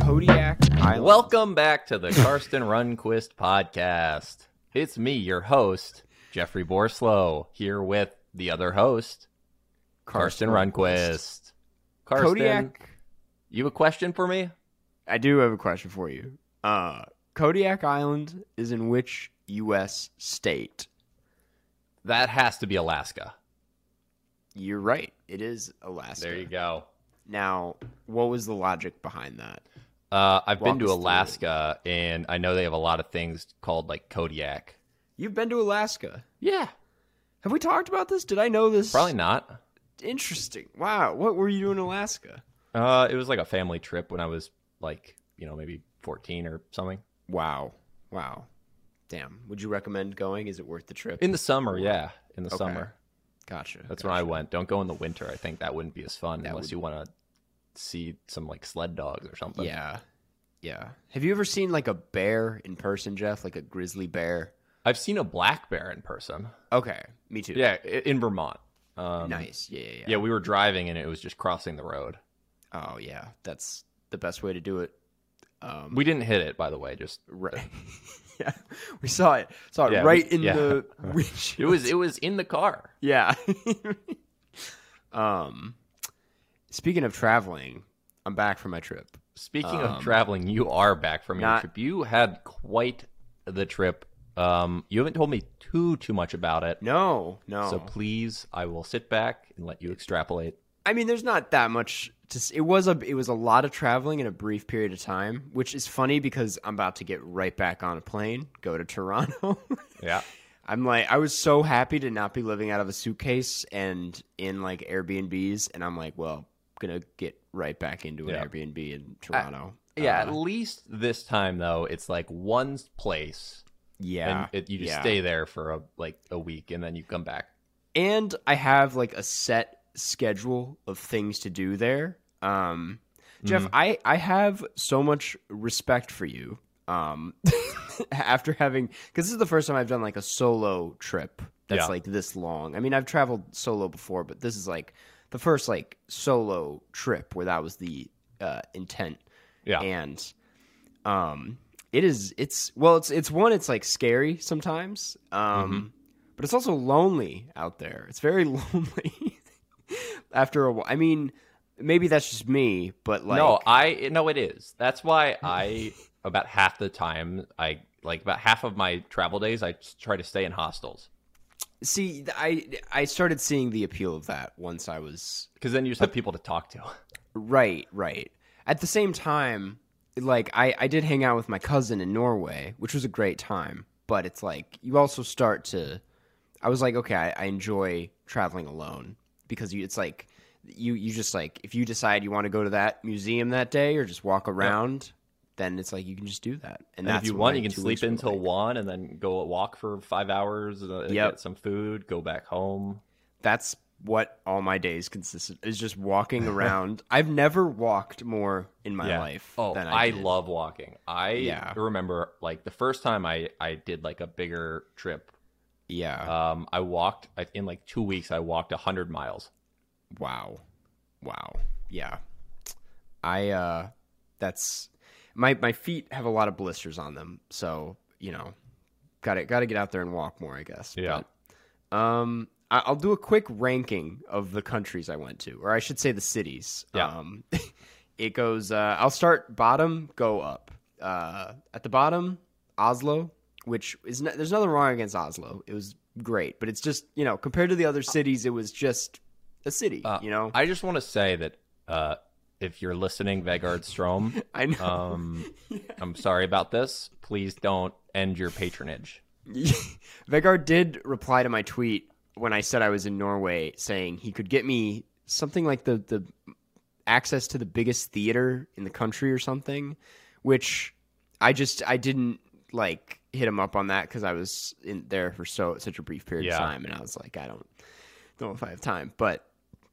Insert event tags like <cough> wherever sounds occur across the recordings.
Kodiak Welcome back to the Karsten Runquist podcast. It's me, your host, Jeffrey Borslow, here with the other host, Karsten, Runquist. Karsten, Kodiak. you have a question for me? I do have a question for you. Uh, Kodiak Island is in which U.S. state? That has to be Alaska. You're right. It is Alaska. There you go. Now, what was the logic behind that? Uh, I've been to us through. Alaska, and I know they have a lot of things called like Kodiak. You've been to Alaska. Yeah, Have we talked about this? Did I know this? probably not. Interesting. Wow. What were you doing in Alaska? Uh, it was like a family trip when I was like, you know, maybe 14 or something. Wow. Wow. Damn. Would you recommend going? Is it worth the trip? In the summer, yeah, in the Okay. summer. gotcha. That's gotcha. when I went. Don't go in the winter. I think that wouldn't be as fun That unless would- you want to see some like sled dogs or something. Yeah. Yeah. Have you ever seen like a bear in person, Jeff? Like a grizzly bear? I've seen a black bear in person. Okay. Me too. Yeah, in Vermont. Um, Nice. Yeah, yeah, yeah. We were driving and it was just crossing the road. Oh, yeah. That's the best way to do it. Um, We didn't hit it, by the way. Just <laughs> right. <laughs> yeah. We saw it. Saw it Yeah, right we- in yeah. the <laughs> it was it was in the car. Yeah. um, speaking of traveling, I'm back from my trip. Speaking Um, of traveling, you are back from your trip. You had quite the trip. Um, you haven't told me too too much about it. No, no. So please, I will sit back and let you extrapolate. I mean, there's not that much. To, it was a it was a lot of traveling in a brief period of time, which is funny because I'm about to get right back on a plane, go to Toronto. <laughs> Yeah. I'm like, I was so happy to not be living out of a suitcase and in like Airbnbs, and I'm like, well, gonna get right back into an Yeah. Airbnb in Toronto. Yeah, Uh, at least this time though, it's like one place, yeah. and it, you just yeah. stay there for a like a week, and then you come back. and I have like a set schedule of things to do there. Um, Jeff, Mm-hmm. I I have so much respect for you. Um, <laughs> after having because this is the first time I've done like a solo trip that's Yeah. like this long. I mean, I've traveled solo before, but this is like the first like solo trip where that was the uh, intent Yeah, and um it is it's well it's it's one it's like scary sometimes um Mm-hmm. but it's also lonely out there it's very <laughs> lonely after a while i mean maybe that's just me but like no, I no, it is. That's why I about half the time I like about half of my travel days I try to stay in hostels see i i started seeing the appeal of that once i was because then you just have people to talk to. Right, right. At the same time, like I, I did hang out with my cousin in Norway, which was a great time. But it's like you also start to. I was like, okay, I, I enjoy traveling alone because you, it's like you you just like if you decide you want to go to that museum that day or just walk around, then it's like you can just do that. And, And that's if you want, you can sleep until like. one, and then go walk for five hours, uh, Yep. get some food, go back home. That's what all my days consisted is just walking <laughs> around. I've never walked more in my life. Oh, than I, I, love walking. I Yeah. remember like the first time I I did like a bigger trip. Yeah. Um, I walked in like two weeks. I walked a hundred miles. Wow. Wow. Yeah. I uh that's my my feet have a lot of blisters on them, so, you know, got to got to get out there and walk more, I guess. Yeah. But, um I'll do a quick ranking of the countries I went to, or I should say the cities. Yeah. Um <laughs> it goes uh I'll start bottom, go up. Uh at the bottom, Oslo, which is no, there's nothing wrong against Oslo. It was great, but it's just, you know, compared to the other cities, it was just a city, Uh, you know. I just want to say that uh, if you're listening, Vegard Strom, <laughs> I know. um, I'm sorry about this. Please don't end your patronage. <laughs> Vegard did reply to my tweet when I said I was in Norway, saying he could get me something like the the access to the biggest theater in the country or something, which I just I didn't like hit him up on that because I was in there for so such a brief period Yeah. of time, and I was like, I don't don't know if I have time, but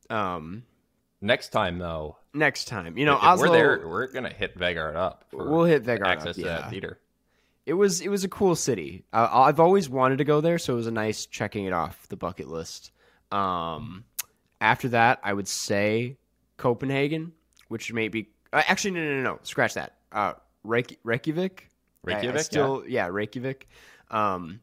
Um, Next time though, next time, you know, if Oslo. we're there, we're gonna hit Vegard up. We'll hit Vegard access up, to that theater. It was it was a cool city. Uh, I've always wanted to go there, so it was a nice checking it off the bucket list. Um, after that, I would say Copenhagen, which may be uh, actually no no no no scratch that. Uh, Reykj- Reykjavik. I- I Reykjavik, still yeah. Reykjavik. Um,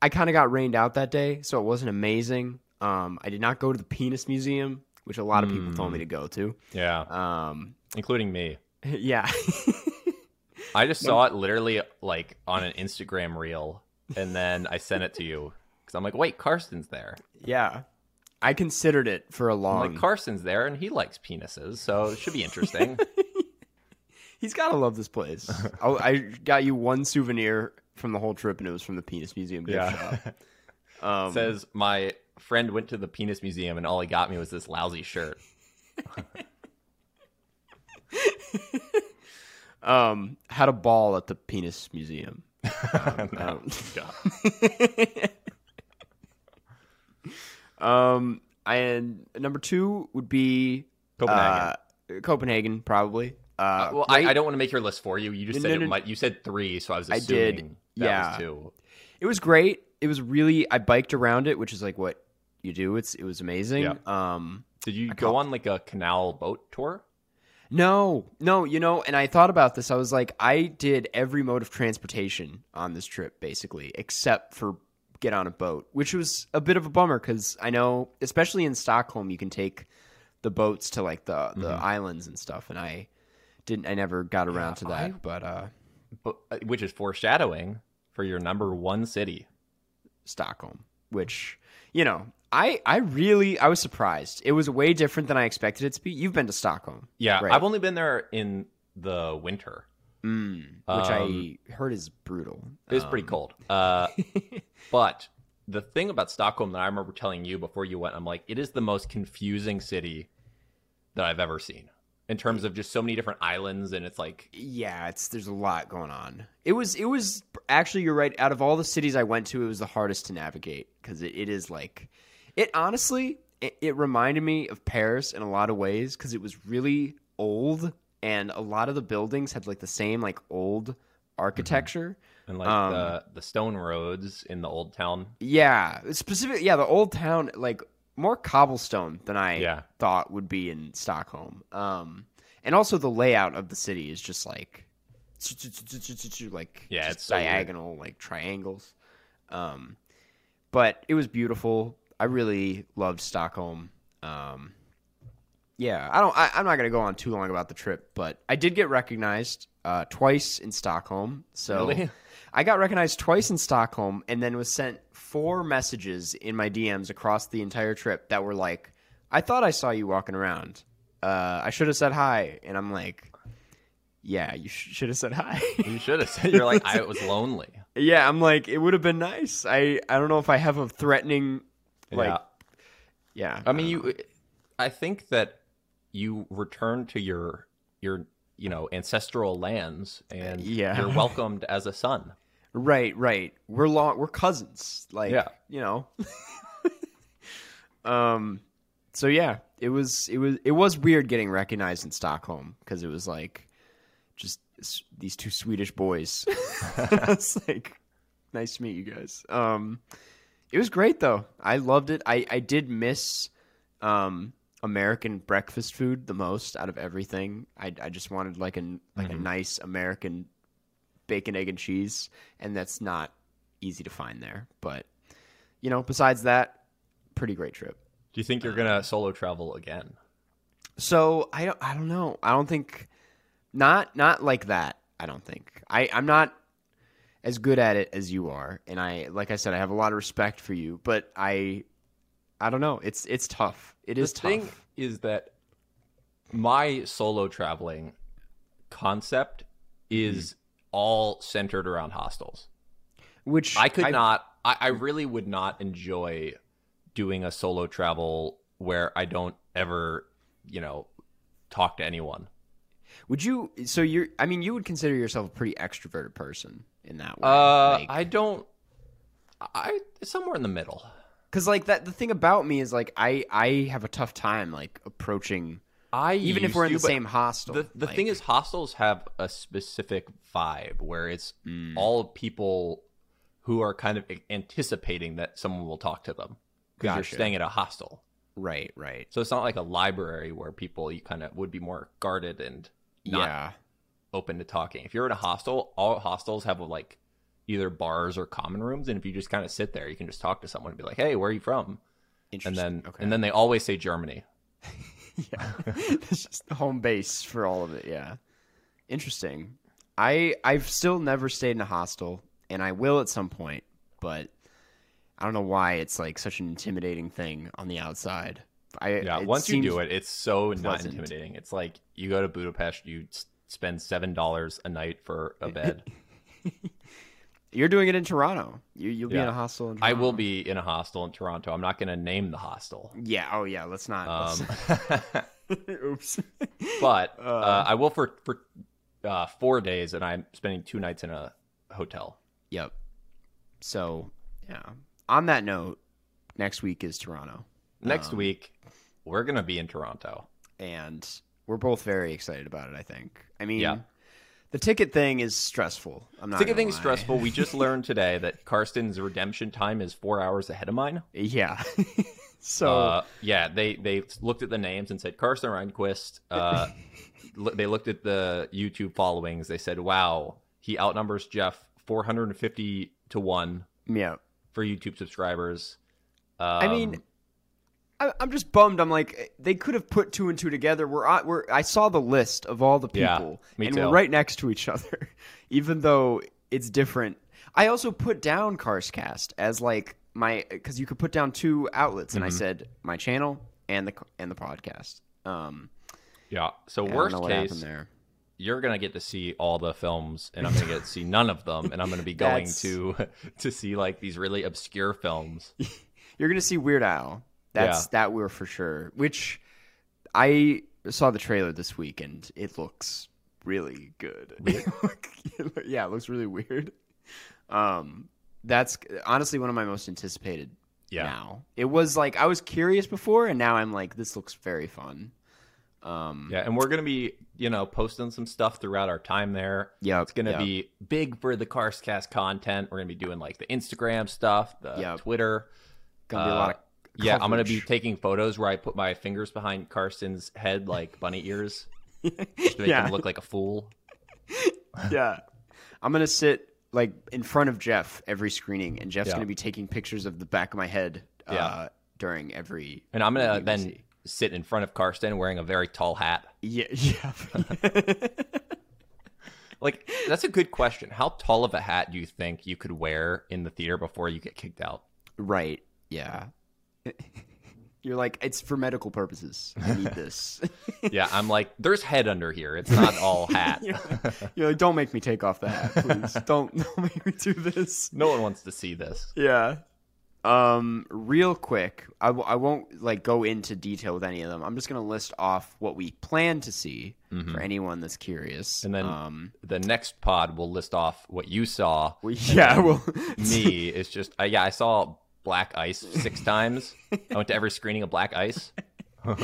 I kind of got rained out that day, so it wasn't amazing. Um, I did not go to the Penis Museum, which a lot of people told me to go to. Yeah, Um, including me. <laughs> yeah. <laughs> I just saw it literally like on an Instagram reel, and then I sent it to you because I'm like, wait, Karsten's there. Yeah. I considered it for a I'm long. like, Karsten's there, and he likes penises, so it should be interesting. <laughs> He's got to love this place. I, <laughs> I got you one souvenir from the whole trip, and it was from the Penis Museum gift Yeah. shop. <laughs> Um, Says my friend went to the penis museum, and all he got me was this lousy shirt. Um, had a ball at the Penis Museum. <laughs> Um, <laughs> um, and number two would be Copenhagen. uh, Copenhagen, probably. Uh, well, I, I don't want to make your list for you. You just No, said no, it might. You said three, so I was assuming I did, that yeah. was two. it was great. It was really. I biked around it, which is like what you do. It's it was amazing. Yeah. Um, Did you I go on like a canal boat tour? No, no, you know, and I thought about this. I was like, I did every mode of transportation on this trip, basically, except for get on a boat, which was a bit of a bummer because I know, especially in Stockholm, you can take the boats to like the the islands and stuff, and I didn't. I never got around to that, I- but uh, But, uh, which is foreshadowing for your number one city. Stockholm, which you know, I I really I was surprised. It was way different than I expected it to be. You've been to Stockholm, Yeah, Right. I've only been there in the winter. mm, which Um, I heard is brutal. It was pretty Um, cold. Uh, <laughs> but the thing about Stockholm that I remember telling you before you went, I'm like, it is the most confusing city that I've ever seen in terms of just so many different islands, and it's like, yeah it's there's a lot going on it was it was actually you're right out of all the cities i went to it was the hardest to navigate because it, it is like it honestly it, it reminded me of paris in a lot of ways because it was really old and a lot of the buildings had like the same like old architecture. And like Um, the the stone roads in the old town. yeah specific yeah the old town like more cobblestone than i Yeah. thought would be in stockholm. Um and also the layout of the city is just like like Yeah, it's so diagonal like triangles. Um but it was beautiful i really loved stockholm um yeah i don't I, i'm not gonna go on too long about the trip but i did get recognized uh twice in stockholm so Really? I got recognized twice in Stockholm and then was sent four messages in my DMs across the entire trip that were like, I thought I saw you walking around. Uh, I should have said hi. And I'm like, yeah, you sh- should have said hi. You should have said you're like <laughs> I was lonely. yeah, I'm like, it would have been nice. I, I don't know if I have a threatening, like, yeah. yeah. I mean, you. I think that you return to your your you know ancestral lands, and Yeah. <laughs> you're welcomed as a son. Right, right. We're long. We're cousins. Like, Yeah. you know. <laughs> um. So yeah, it was it was it was weird getting recognized in Stockholm because it was like just these two Swedish boys. <laughs> it's like nice to meet you guys. Um, it was great though. I loved it. I I did miss um American breakfast food the most out of everything. I I just wanted like a like a nice American bacon, egg, and cheese, and that's not easy to find there. But you know, besides that, pretty great trip. Do you think you're gonna solo travel again? So I don't I don't know. I don't think not not like that. I don't think. I I'm not as good at it as you are, and I like I said I have a lot of respect for you, but I I don't know. It's it's tough. It is the tough. thing is that my solo traveling concept is mm-hmm. all centered around hostels. Which I could not. I, I really would not enjoy doing a solo travel where I don't ever, you know, talk to anyone. Would you? So you're. I mean, you would consider yourself a pretty extroverted person in that way. Uh, Like- I don't. I it's somewhere in the middle. Cause like that, the thing about me is like I I have a tough time like approaching I even if we're in to, the same hostel. The the thing is, hostels have a specific vibe where it's Mm. all people who are kind of anticipating that someone will talk to them because you're staying at a hostel. right, right, So it's not like a library where people you kind of would be more guarded and yeah, open to talking. If you're in a hostel, all hostels have like either bars or common rooms, and if you just kind of sit there, you can just talk to someone and be like, "Hey, where are you from?" And then okay. and then they always say Germany. <laughs> yeah, <laughs> it's just the home base for all of it. Yeah, interesting. I I've still never stayed in a hostel, and I will at some point, but I don't know why it's like such an intimidating thing on the outside. I Yeah, once you do it, it's so not intimidating. It's like you go to Budapest, you spend seven dollars a night for a <laughs> bed. you're doing it in Toronto. You you'll be in a hostel. In I will be in a hostel in Toronto. I'm not going to name the hostel, Yeah. Oh yeah. Let's not. um, let's- <laughs> <laughs> Oops. but uh, I will for for uh, four days, and I'm spending two nights in a hotel. Yep. So yeah. On that note, next week is Toronto, Next Um, week, we're going to be in Toronto. and we're both very excited about it. I think. I mean, Yeah. the ticket thing is stressful. I'm not. Ticket gonna thing's stressful. We just <laughs> learned today that Karsten's redemption time is four hours ahead of mine. Yeah. <laughs> so uh, yeah, they they looked at the names and said Carson Reinquist. Uh, <laughs> they looked at the YouTube followings. They said, "Wow, he outnumbers Jeff 450 to one yeah. for YouTube subscribers." Um, I mean, I, I'm just bummed. I'm like, they could have put two and two together. We're, we're I saw the list of all the Yeah, people, me and too. we're right next to each other, <laughs> even though it's different. I also put down Carscast as like my because you could put down two outlets, and I Mm-hmm. said my channel and the and the podcast. Um, yeah. So I worst case, there. you're gonna get to see all the films, and I'm gonna get to see none of them, and I'm gonna be <laughs> going to <laughs> to see like these really obscure films. You're gonna see Weird Al. That's Yeah. that we're for sure. Which I saw the trailer this week and it looks really good. <laughs> yeah, it looks really weird. Um, that's honestly one of my most anticipated. Yeah. Now it was like I was curious before, and now I'm like, this looks very fun. Um, Yeah, and we're gonna be, you know, posting some stuff throughout our time there. yeah, It's gonna yeah. be big for the Carscast content. We're gonna be doing like the Instagram stuff, the Yeah. Twitter. gonna be a lot of Yeah, I'm gonna be taking photos where I put my fingers behind Karsten's head like bunny ears to make yeah, him look like a fool. <laughs> yeah. I'm gonna sit like in front of Jeff every screening, and Jeff's Yeah. gonna be taking pictures of the back of my head uh, Yeah. during every. And I'm gonna then see. sit in front of Karsten wearing a very tall hat. Yeah, <laughs> yeah. <laughs> Like that's a good question. How tall of a hat do you think you could wear in the theater before you get kicked out? right. Yeah. You're like, it's for medical purposes. I need <laughs> this. Yeah, I'm like, there's head under here. It's not all <laughs> hat. You're like, you're like, don't make me take off the hat, please. <laughs> don't, don't make me do this. no one wants to see this. Yeah. Um, real quick, I, w- I won't like go into detail with any of them. I'm just gonna list off what we plan to see for anyone that's curious. Mm-hmm. And then um, the next pod will list off what you saw. we, yeah, well, Me is just, uh, yeah, I saw Black Ice six <laughs> times. I went to every screening of Black Ice. <laughs>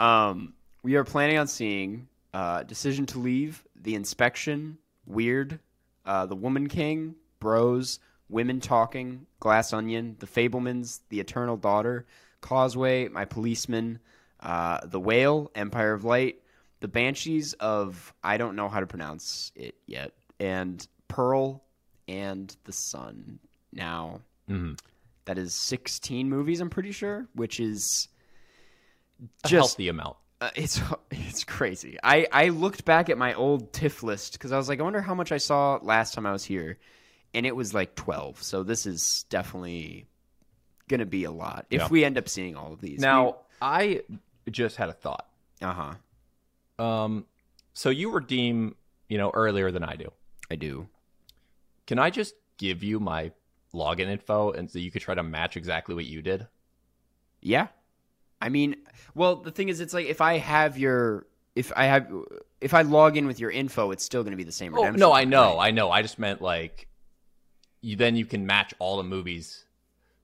Um, we are planning on seeing uh, Decision to Leave, The Inspection, Weird, uh, The Woman King, Bros, Women Talking, Glass Onion, The Fabelmans, The Eternal Daughter, Causeway, My Policeman, uh, The Whale, Empire of Light, The Banshees of I don't know how to pronounce it yet, and Pearl and The Sun. Now, Mhm. that is 16 movies, I'm pretty sure, which is A just healthy amount. uh, it's <laughs> it's crazy. I I looked back at my old TIFF list because I was like, I wonder how much I saw last time I was here, and it was like twelve. So this is definitely gonna be a lot if Yeah. we end up seeing all of these. Now, I just had a thought. uh huh, Um, so you redeem, you know, earlier than I do. I do. Can I just give you my login info and so you could try to match exactly what you did? Yeah, I mean, well, the thing is, it's like if I have your if I have if I log in with your info, it's still gonna be the same. Oh, no, I know, right? I know. I just meant like you then you can match all the movies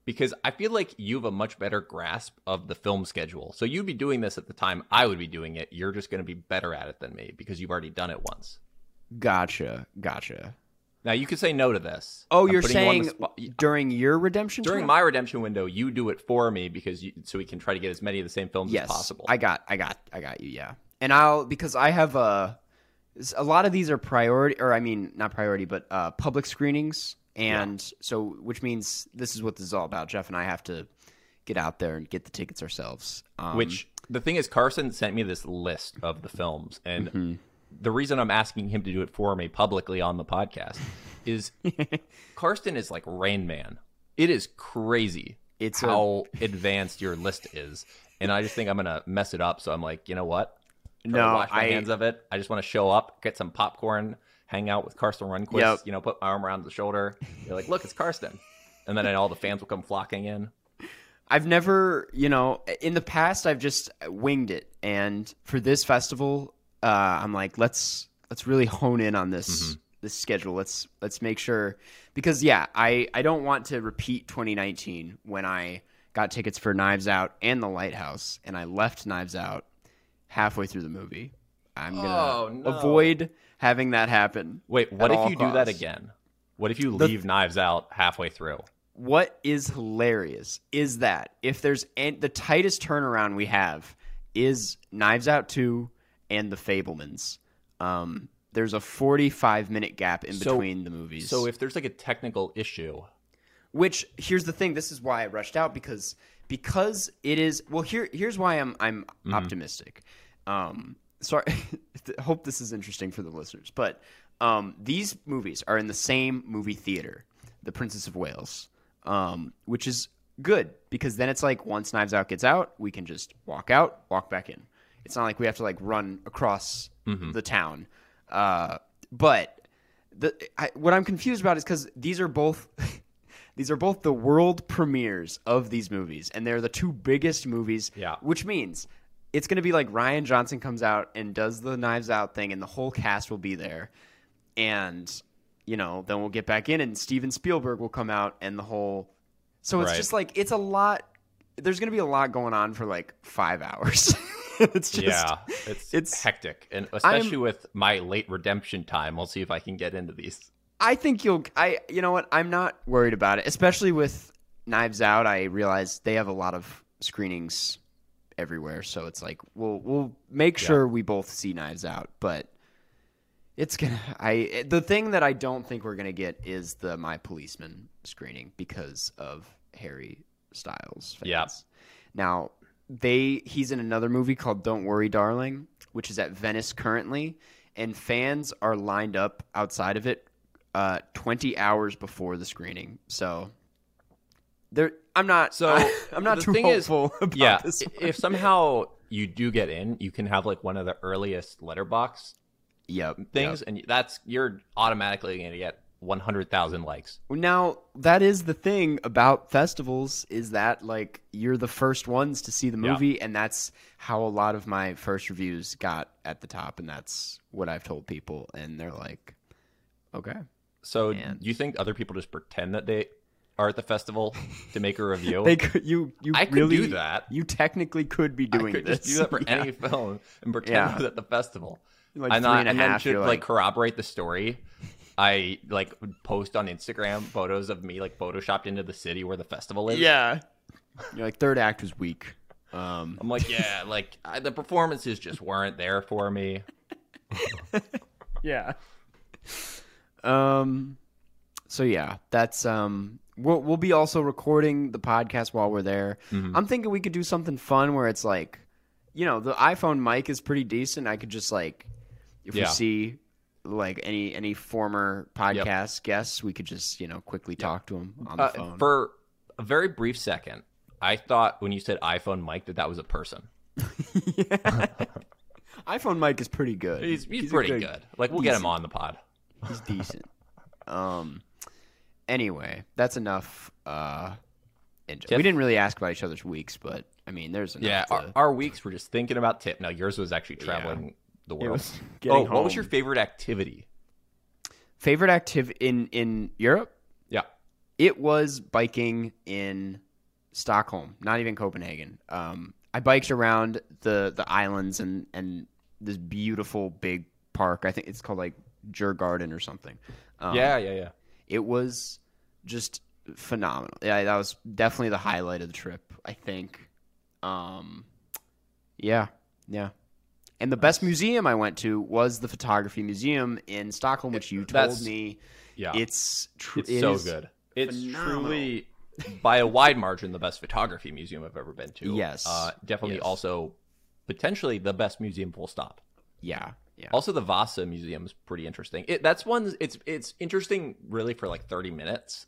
because I feel like you have a much better grasp of the film schedule. So you'd be doing this at the time I would be doing it. You're just going to be better at it than me because you've already done it once. Gotcha, gotcha. Now you could say no to this. Oh, I'm you're putting you saying during your redemption during my redemption window, you do it for me because you, so we can try to get as many of the same films yes, as possible. I got, I got, I got you. Yeah, and I'll because I have a a lot of these are priority, or I mean not priority, but uh, public screenings, and so which means this is what this is all about. Jeff and I have to get out there and get the tickets ourselves. Um, Which the thing is, Karsten sent me this list of the films, and Mm-hmm. The reason I'm asking him to do it for me publicly on the podcast <laughs> is Karsten is like Rain Man. It is crazy. It's a- how advanced your list is, and I just think I'm gonna mess it up. So I'm like, you know what? Try No, wash my I- hands of it. I just want to show up, get some popcorn, hang out with Karsten Runquist. Yep. You know, put my arm around the shoulder. You're like, look, it's Karsten, and then all the fans will come flocking in. I've never, you know, in the past I've just winged it, and for this festival, uh, I'm like, let's let's really hone in on this this schedule. Let's let's make sure because yeah, I I don't want to repeat 2019 when I got tickets for Knives Out and The Lighthouse, and I left Knives Out halfway through the movie. I'm gonna Oh, no. avoid having that happen. Wait, what if all you do that again? What if you leave Knives Out halfway through? what is hilarious is that if there's an, the tightest turnaround we have is Knives Out 2 and The Fabelmans. Um, there's a 45 minute gap in So- between the movies. So if there's like a technical issue, Which here's the thing. This is why I rushed out because because it is well. Here here's why I'm I'm optimistic. Um, sorry. <laughs> hope this is interesting for the listeners, but um, these movies are in the same movie theater, The Princess of Wales, um, which is good because then it's like once Knives Out gets out, we can just walk out, walk back in. It's not like we have to like run across the town. Uh, but the I, what I'm confused about is because these are both <laughs> these are both the world premieres of these movies, and they're the two biggest movies. Yeah. which means it's going to be like Rian Johnson comes out and does the Knives Out thing, and the whole cast will be there, and you know then we'll get back in, and Steven Spielberg will come out, and the whole. So it's Right. just like it's a lot. There's going to be a lot going on for like five hours. <laughs> it's just yeah, it's it's- hectic, and especially with my late redemption time. We'll see if I can get into these. I think you'll. I you know what? I'm not worried about it, especially with Knives Out. I realize they have a lot of screenings everywhere, so it's like we'll we'll make sure we both see Knives Out. But it's gonna. I the thing that I don't think we're gonna get is the My Policeman screening because of Harry Styles. Fans. Yeah. Now they he's in another movie called Don't Worry, Darling, which is at Venice currently, and fans are lined up outside of it uh, 20 hours before the screening. So there, I'm not. So <laughs> I'm not the too thing is- hopeful <laughs> about yeah, this. i- if somehow you do get in, you can have like one of the earliest Letterboxd Yep. things, and that's you're automatically going to get 100,000 likes. Now that is the thing about festivals is that like you're the first ones to see the Yeah. movie, and that's how a lot of my first reviews got at the top, and that's what I've told people, and they're like, okay. So Man. do you think other people just pretend that they are at the festival to make a <laughs> review? They could you you I could do that. You technically could be I doing could this. just do that for <laughs> Yeah. any film and pretend Yeah. I was at the festival. Like and, I- and a and half, to you're like, like- corroborate the story, I like post on Instagram photos of me like photoshopped into the city where the festival is. Yeah. You're like third act was weak. Um, I'm like, yeah, like I, the performances just weren't there for me. yeah. Um. So yeah, that's um. We'll we'll be also recording the podcast while we're there. Mm-hmm. I'm thinking we could do something fun where it's like, you know, the iPhone mic is pretty decent. I could just like, if we see like any any former podcast guests, we could just you know quickly talk to them on the Uh, phone. for a very brief second, I thought when you said iPhone Mike that that was a person. <laughs> iPhone Mike is pretty good. He's, he's, a pretty good. Like we'll get him on the pod. He's decent. um. Anyway, that's enough. Uh, TIFF? we didn't really ask about each other's weeks, but I mean, there's enough. Yeah, to- our, our weeks were just thinking about TIFF. Now yours was actually traveling the world. <laughs> oh, getting what was your favorite activity? favorite activity in in Europe? Yeah. it was biking in Stockholm, not even Copenhagen. Um, I biked around the the islands and and this beautiful big park. I think it's called like Djurgården or something. Um, yeah, yeah, yeah. it was just phenomenal. Yeah, that was definitely the highlight of the trip. I think. Um, yeah, yeah. And the best museum I went to was the photography museum in Stockholm, which you told me Yeah. it's tr- It's it so good. It's phenomenal. truly, by a wide margin, the best photography museum I've ever been to. Yes. Uh, definitely Yes. also potentially the best museum full stop. Yeah, yeah. Also, the Vasa Museum is pretty interesting. It, that's one. It's it's interesting, really, for like thirty minutes.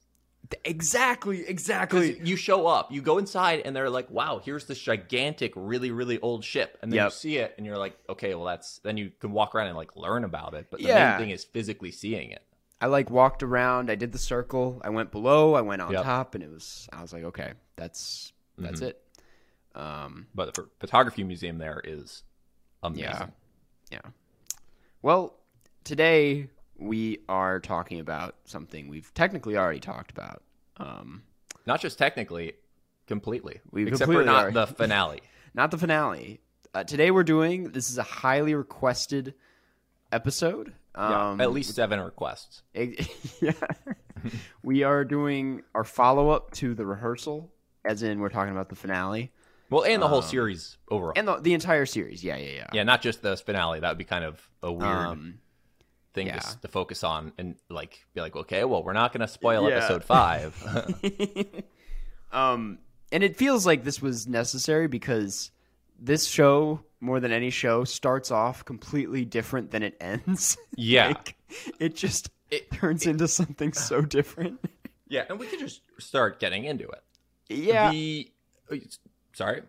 Exactly, exactly. you show up, you go inside, and they're like, "Wow, here's this gigantic, really, really old ship," and then you see it, and you're like, "Okay, well, that's." Then you can walk around and like learn about it. But the Yeah. main thing is physically seeing it. I like walked around. I did the circle. I went below. I went on Yep. top, and it was. I was like, okay, that's that's Mhm. it. Um, But the photography museum there is amazing. Yeah. Yeah. Well, today we are talking about something we've technically already talked about. Um, Not just technically, completely. We Except completely for not the finale. <laughs> not the finale. Uh, today we're doing this is a highly requested episode. Yeah, Um, at least seven requests. <laughs> yeah. we are doing our follow up to the rehearsal, as in we're talking about the finale Well, and the whole Um, series overall. and the, the entire series. Yeah, yeah, yeah. yeah, not just the finale. That would be kind of a weird Um, thing yeah. to, to focus on and like be like, okay, well, we're not going to spoil Yeah. episode five. <laughs> <laughs> um, and it feels like this was necessary because this show, more than any show, starts off completely different than it ends. <laughs> Yeah. Like, it just It- turns into something so different. yeah, and we could just start getting into it. yeah. The uh, sorry.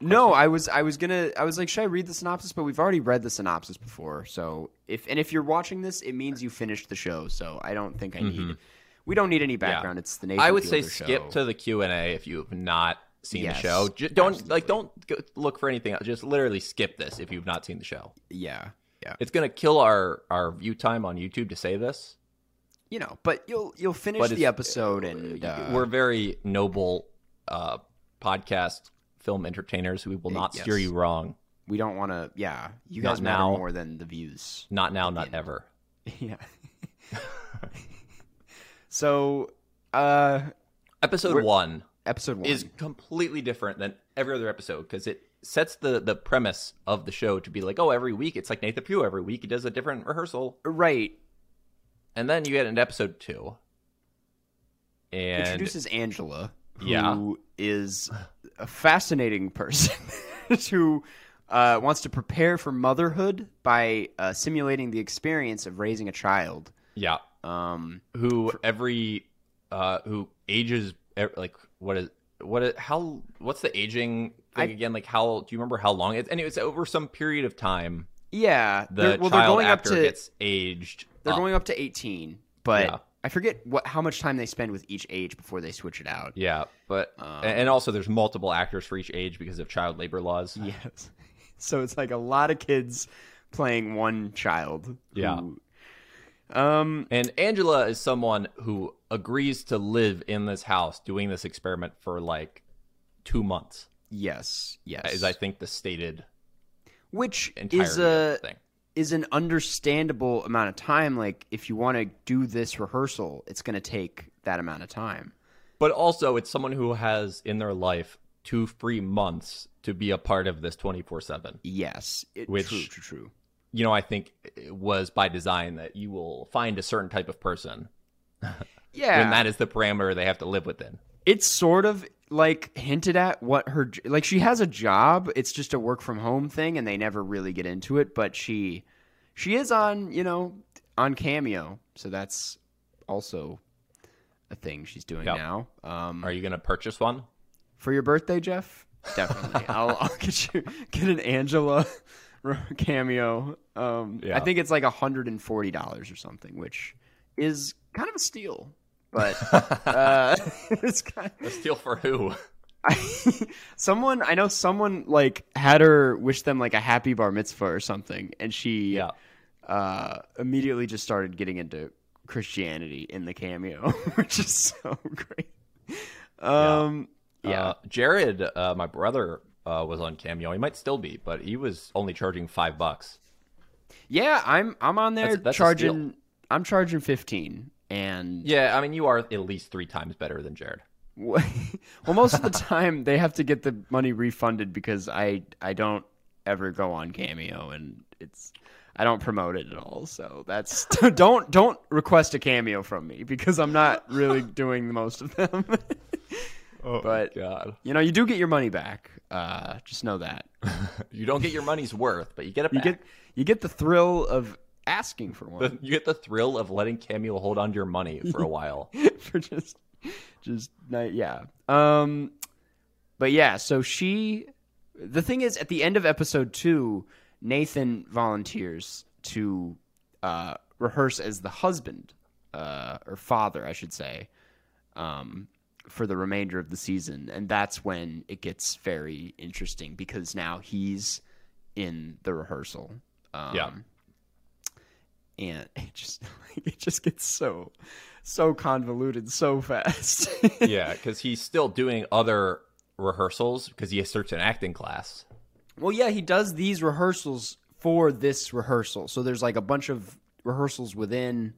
No, I was I was gonna I was like, should I read the synopsis? But we've already read the synopsis before. So if and if you're watching this, it means you finished the show. So I don't think I need. We don't need any background. It's the Nathan Mm-hmm. I would say skip show. to the Q and A if you have not seen Yes, the show. Just don't absolutely. like don't go look for anything else. Just literally skip this if you've not seen the show. yeah yeah It's gonna kill our our view time on YouTube to say this. you know. But you'll you'll finish the episode and uh, We're very noble uh, podcast film entertainers. We will not steer you wrong. we don't want to. Yeah, you Not guys matter now. more than the views. Not now, not ever. <laughs> yeah. <laughs> so, uh, Episode one episode one is completely different than every other episode because it sets the the premise of the show to be like, oh, every week it's like Nathan Pugh. Every week he does a different rehearsal, right. and then you get an episode two, and introduces Angela, who Yeah. is a fascinating person <laughs> who uh, wants to prepare for motherhood by uh, simulating the experience of raising a child. yeah, Um, who every uh who ages like what is what is how what's the aging thing I- again like how do you remember how long it's anyway it's over some period of time yeah, the they're, well, they're child going up actor to gets aged they're up. going up to eighteen, but Yeah. I forget what how much time they spend with each age before they switch it out. yeah but Um, and also there's multiple actors for each age because of child labor laws <laughs> Yes. So it's like a lot of kids playing one child. who- Yeah. Um. and angela is someone who agrees to live in this house doing this experiment for like two months Yes. Yes. is i think the stated Which is a thing is an understandable amount of time. Like if you want to do this rehearsal, it's going to take that amount of time. But also, it's someone who has in their life two free months to be a part of this 24 7. Yes. It, Which- true. True. True. You know, I think it was by design that you will find a certain type of person, <laughs> Yeah. and that is the parameter they have to live within. it's sort of like hinted at what her like she has a job it's just a work from home thing and they never really get into it but she she is on you know on cameo so that's also a thing she's doing Yep. now um Are you to purchase one? for your birthday jeff definitely <laughs> I'll, I'll get you get an angela <laughs> cameo um Yeah. i think it's like a $140 or something which is kind of a steal but <laughs> uh <laughs> it's kind of, A steal for who? <laughs> someone I know someone like had her wish them like a happy bar mitzvah or something, and she Yeah. uh, immediately just started getting into Christianity in the cameo, which is so great. Um, yeah, Uh, Jared, uh, my brother, uh, was on Cameo. He might still be, but he was only charging five bucks. yeah. I'm I'm on there That's- that's charging. I'm charging fifteen, and Yeah, I mean, you are at least three times better than Jared. <laughs> well, most of the time they have to get the money refunded because I I don't ever go on Cameo, and it's I don't promote it at all. So that's <laughs> don't don't request a cameo from me because I'm not really <laughs> doing the most of them. Oh, But- God, you know, you do get your money back. Uh, just know that you don't get your money's worth, but you get it you get you get the thrill of asking for one The- you get the thrill of letting Cameo hold on to your money for a <laughs> while. for just just yeah. Um, but yeah. So she, the thing is, at the end of episode two, Nathan volunteers to uh, rehearse as the husband uh, or father, I should say. Um, for the remainder of the season, and that's when it gets very interesting because now he's in the rehearsal. Um, Yeah. And <laughs> it just it just gets so so convoluted so fast. <laughs> yeah, because he's still doing other rehearsals because he starts an acting class. well, yeah, he does these rehearsals for this rehearsal. So there's like a bunch of rehearsals within.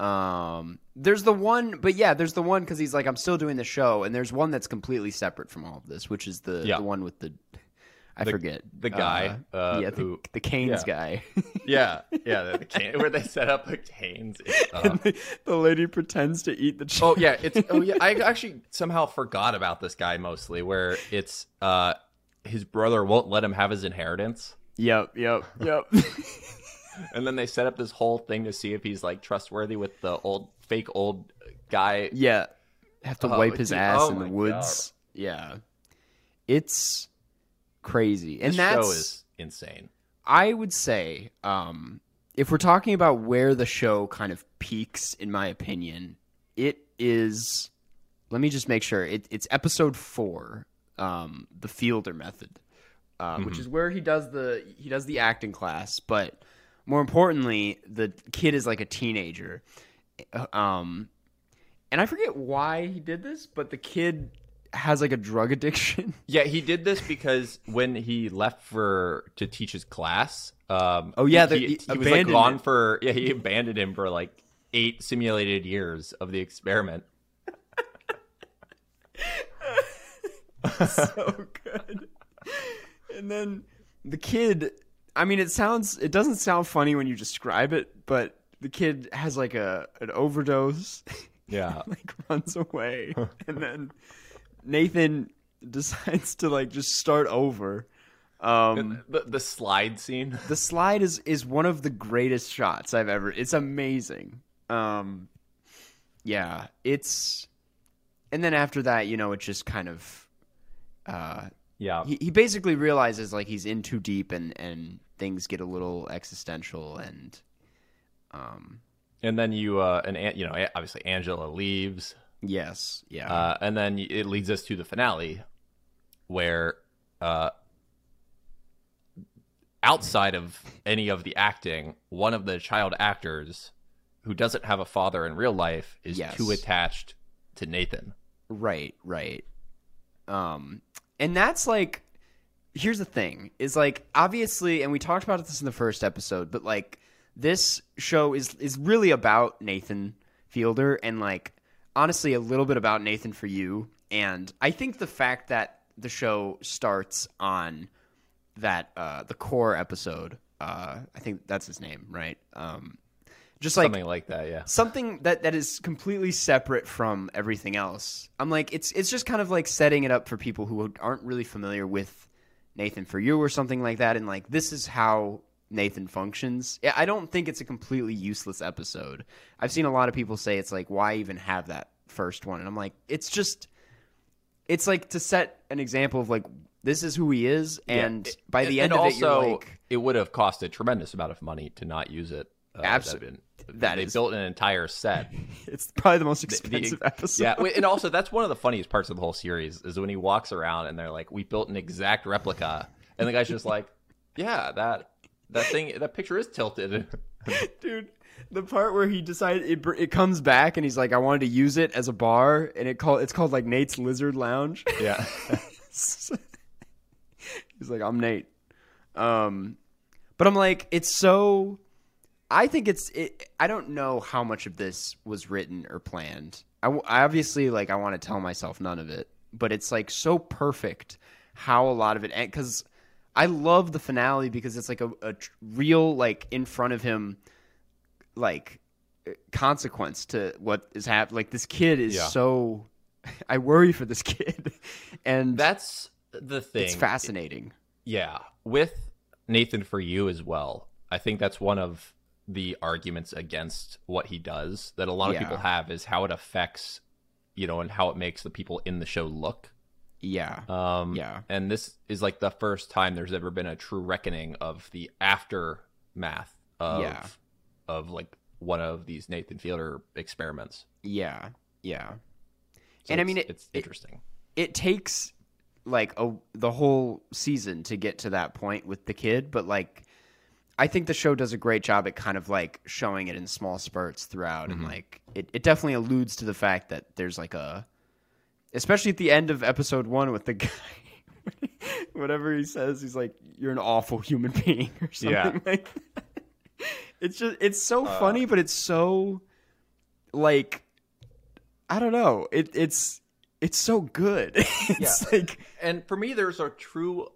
Um, there's the one, but yeah, there's the one because he's like, I'm still doing the show, and there's one that's completely separate from all of this, which is the Yeah. the one with the. I The- forget the guy, uh, yeah, the, who- the Canes yeah. guy. <laughs> Yeah, yeah, the, the where they set up a canes. <laughs> Uh, the, the lady pretends to eat the. Ch- oh yeah, it's oh yeah. I <laughs> actually somehow forgot about this guy mostly, where it's uh his brother won't let him have his inheritance. Yep, yep, yep. And then they set up this whole thing to see if he's like trustworthy with the old fake old guy. Yeah. Have to Oh, wipe his ass oh in the woods. Yeah. It's crazy. And This that's show is insane. I would say, um, if we're talking about where the show kind of peaks, in my opinion, it is let me just make sure. It, it's episode four, um, the Fielder method. Uh, which is where he does the he does the acting class, but more importantly, the kid is like a teenager. Uh, Um, and I forget why he did this, but the kid has like a drug <laughs> addiction. Yeah, he did this because when he left for to teach his class, um, Oh, yeah, he, the- he, he was like gone for yeah, he abandoned him for like eight simulated years of the experiment. <laughs> so good. And then the kid, I mean, it sounds, it doesn't sound funny when you describe it, but the kid has like a an overdose, Yeah, <laughs> like runs away, and then Nathan <laughs> decides to like just start over. Um, the, the slide scene. the slide is is one of the greatest shots I've ever. It's amazing. Um, yeah, it's, and then after that, you know, it just kind of, uh, Yeah, he, he basically realizes like he's in too deep and and things get a little existential and um and then you uh, and you know obviously Angela leaves, yes yeah uh, and then it leads us to the finale, where uh, outside of any of the acting, one of the child actors who doesn't have a father in real life is Yes. too attached to Nathan. right right um and that's like here's the thing is like obviously and we talked about this in the first episode but like this show is is really about Nathan Fielder and like honestly a little bit about Nathan for you and I think the fact that the show starts on that uh the Kor episode uh I think that's his name right um just like Something like that, yeah. something that that is completely separate from everything else. I'm like it's it's just kind of like setting it up for people who aren't really familiar with Nathan for you or something like that and like this is how Nathan functions. Yeah, I don't think it's a completely useless episode. I've seen a lot of people say it's like why even have that first one and I'm like it's just it's like to set an example of like this is who he is and Yeah, by the end and of also, it you're like it would have cost a tremendous amount of money to not use it. Uh, Abso- that'd been- that they is- built an entire set. <laughs> it's probably the most The- expensive episode. Yeah, and <laughs> also that's one of the funniest parts of the whole series is when he walks around and they're like, "We built an exact replica," and the guy's just like, "Yeah, that that thing, that picture is tilted." <laughs> dude. The part where he decided it, it comes back and he's like, I wanted to use it as a bar, and it called it's called like Nate's Lizard Lounge. <laughs> Yeah. <laughs> he's like, I'm Nate. Um, but I'm like, it's so. I think it's. It, I don't know how much of this was written or planned. I, I obviously like. I want to tell myself none of it, but it's like so perfect how a lot of it because I love the finale because it's like a, a real like in front of him like uh, consequence to what is happening. Like this kid is Yeah. so. <laughs> I worry for this kid, <laughs> and That's the thing. it's fascinating. Yeah, with Nathan for you as well. I think that's one of the arguments against what he does that a lot of Yeah. people have is how it affects, you know, and how it makes the people in the show look. Yeah, Um, Yeah. and this is like the first time there's ever been a true reckoning of the aftermath of Yeah. of like one of these Nathan Fielder experiments. yeah, yeah. So And I mean, it- it's interesting. It takes like a the whole season to get to that point with the kid, but like I think the show does a great job at kind of like showing it in small spurts throughout, and like it, it definitely alludes to the fact that there's like a, especially at the end of episode one with the guy. <laughs> Whatever he says, he's like, "You're an awful human being" or something Yeah. <laughs> like. That. It's just it's so uh, funny, but it's so like I don't know. It it's it's so good. <laughs> it's like and for me there's a true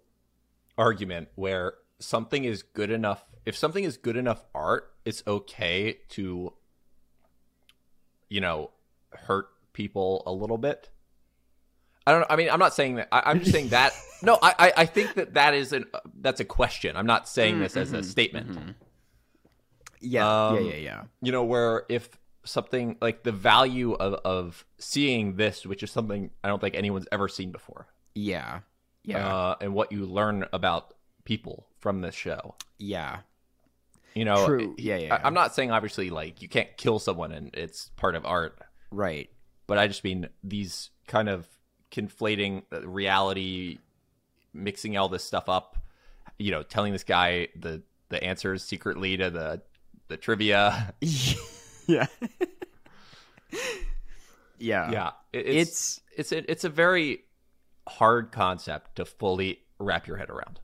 argument where something is good enough if something is good enough art it's okay to you know hurt people a little bit i don't i mean i'm not saying that I, i'm just saying that <laughs> no I, I i think that that is an that's a question i'm not saying this as a statement yeah, Um, yeah, yeah, yeah. you know where if something like the value of of seeing this which is something i don't think anyone's ever seen before Yeah. Yeah. uh, and what you learn about people from this show. yeah. You know, True. it- Yeah, yeah, I, yeah. I'm not saying obviously like you can't kill someone and it's part of art, Right. but I just mean these kind of conflating reality, mixing all this stuff up. You know, telling this guy the the answers secretly to the the trivia. <laughs> yeah. yeah. Yeah, it- it's it's it's a, it's a very hard concept to fully wrap your head around.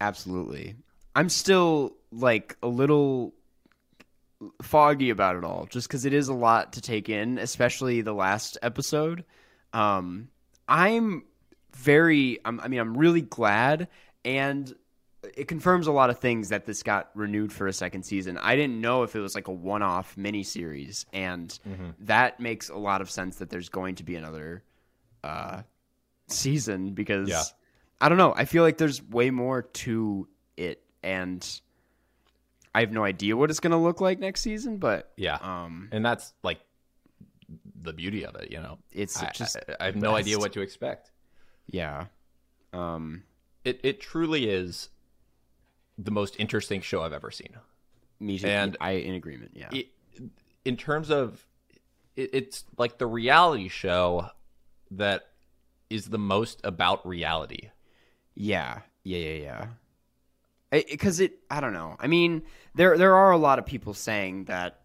Absolutely. I'm still like a little foggy about it all just cuz it is a lot to take in, especially the last episode. Um I'm very I'm, I mean I'm really glad and it confirms a lot of things that this got renewed for a second season. I didn't know if it was like a one-off miniseries, and that makes a lot of sense that there's going to be another uh, season because Yeah. I don't know. I feel like there's way more to it, and I have no idea what it's going to look like next season. But Yeah, um, and that's like the beauty of it. You know, it's I, just I, I have the no idea what to expect. yeah, um, It it truly is the most interesting show I've ever seen. me too. And- I in agreement. Yeah, It, in terms of, it, it's like the reality show that is the most about reality. Yeah, yeah, yeah, yeah. Because it, I don't know. I mean, there there are a lot of people saying that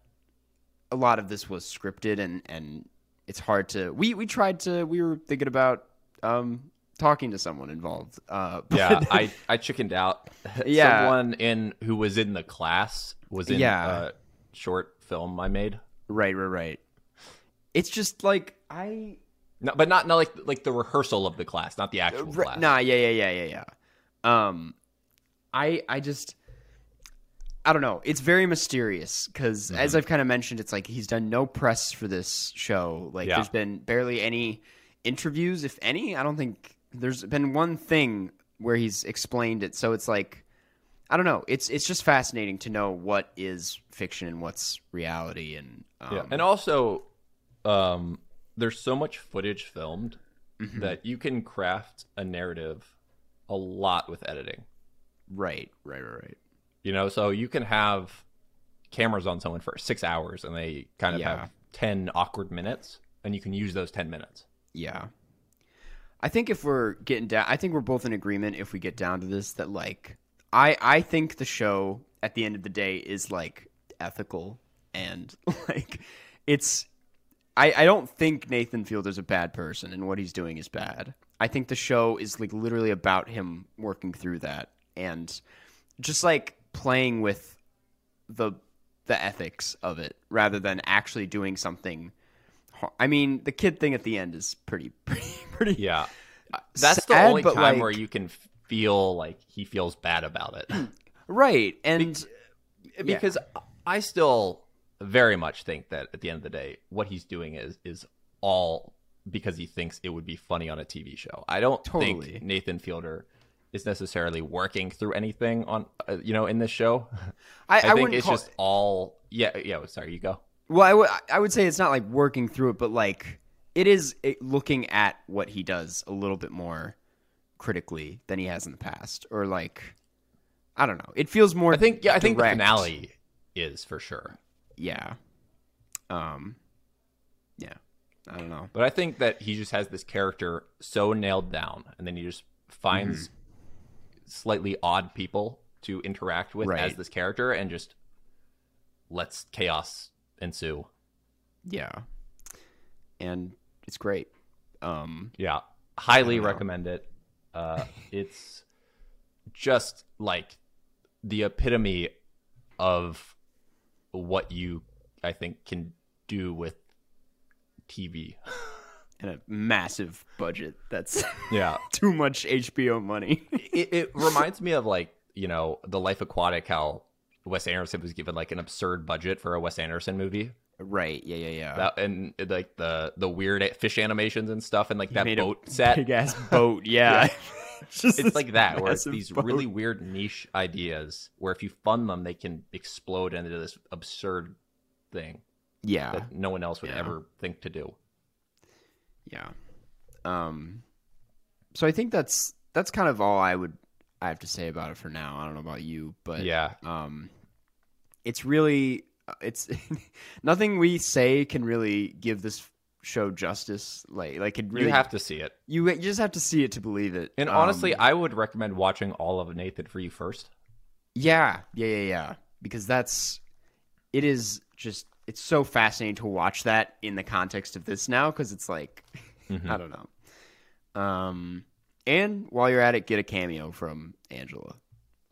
a lot of this was scripted, and and it's hard to. We we tried to. We were thinking about um talking to someone involved. Uh, <laughs> Yeah, I I chickened out. <laughs> Yeah. someone in who was in the class was in Yeah. a short film I made. right, right, right. It's just like I No, but not not like like the rehearsal of the class, not the actual class. Nah, yeah, yeah, yeah, yeah, yeah. Um, I, I just, I don't know. It's very mysterious because, as Mm-hmm. I've kind of mentioned, it's like he's done no press for this show. Like, Yeah. there's been barely any interviews, if any. I don't think there's been one thing where he's explained it. So it's like, I don't know. It's it's just fascinating to know what is fiction and what's reality, and um, Yeah, and also, um, there's so much footage filmed Mm-hmm. that you can craft a narrative a lot with editing. right, right, right, right. You know, so you can have cameras on someone for six hours, and they kind of Yeah. have ten awkward minutes, and you can use those ten minutes. Yeah. I think if we're getting down, I think we're both in agreement if we get down to this that like I I think the show at the end of the day is like ethical and <laughs> like it's I, I don't think Nathan Fielder's a bad person and what he's doing is bad. I think the show is like literally about him working through that and just like playing with the the ethics of it rather than actually doing something I mean, the kid thing at the end is pretty <laughs> pretty pretty Yeah. That's the only time like- where you can feel like he feels bad about it. <clears throat> right. And because I still very much think that at the end of the day, what he's doing is is all because he thinks it would be funny on a TV show. I don't Totally. think Nathan Fielder is necessarily working through anything on uh, you know in this show. <laughs> I, I, I think wouldn't it's just all yeah yeah. Sorry, you go. Well, I would I would say it's not like working through it, but like it is looking at what he does a little bit more critically than he has in the past, or like I don't know. It feels more. I think yeah, I think the finale is for sure. Yeah. Um. Yeah. I don't know. But I think that he just has this character so nailed down, and then he just finds slightly odd people to interact with as this character, and just lets chaos ensue. Yeah. And it's great. Um. Yeah, highly I don't know. recommend it. Uh, <laughs> it's just like the epitome of what you, I think, can do with TV. <laughs> And a massive budget. That's <laughs> Yeah, too much HBO money. it, it reminds me of like you know the Life Aquatic, how Wes Anderson was given like an absurd budget for a Wes Anderson movie, right. Yeah. Yeah. Yeah. that, and like the the weird fish animations and stuff, and like that made a boat set. Big ass boat. Yeah. <laughs> it's <laughs> just It's like that, where it's these boat. really weird niche ideas where if you fund them, they can explode into this absurd thing Yeah. that no one else would Yeah. ever think to do. Yeah. Um so I think that's that's kind of all I would I have to say about it for now. I don't know about you, but yeah, um it's really it's <laughs> nothing we say can really give this show justice like like it really you have to see it. you, you just have to see it to believe it. And Um, honestly, I would recommend watching all of Nathan for you first. Yeah, yeah, yeah, yeah. Because that's it is just it's so fascinating to watch that in the context of this now because it's like Mhm. <laughs> I don't know. Um, and while you're at it, get a cameo from Angela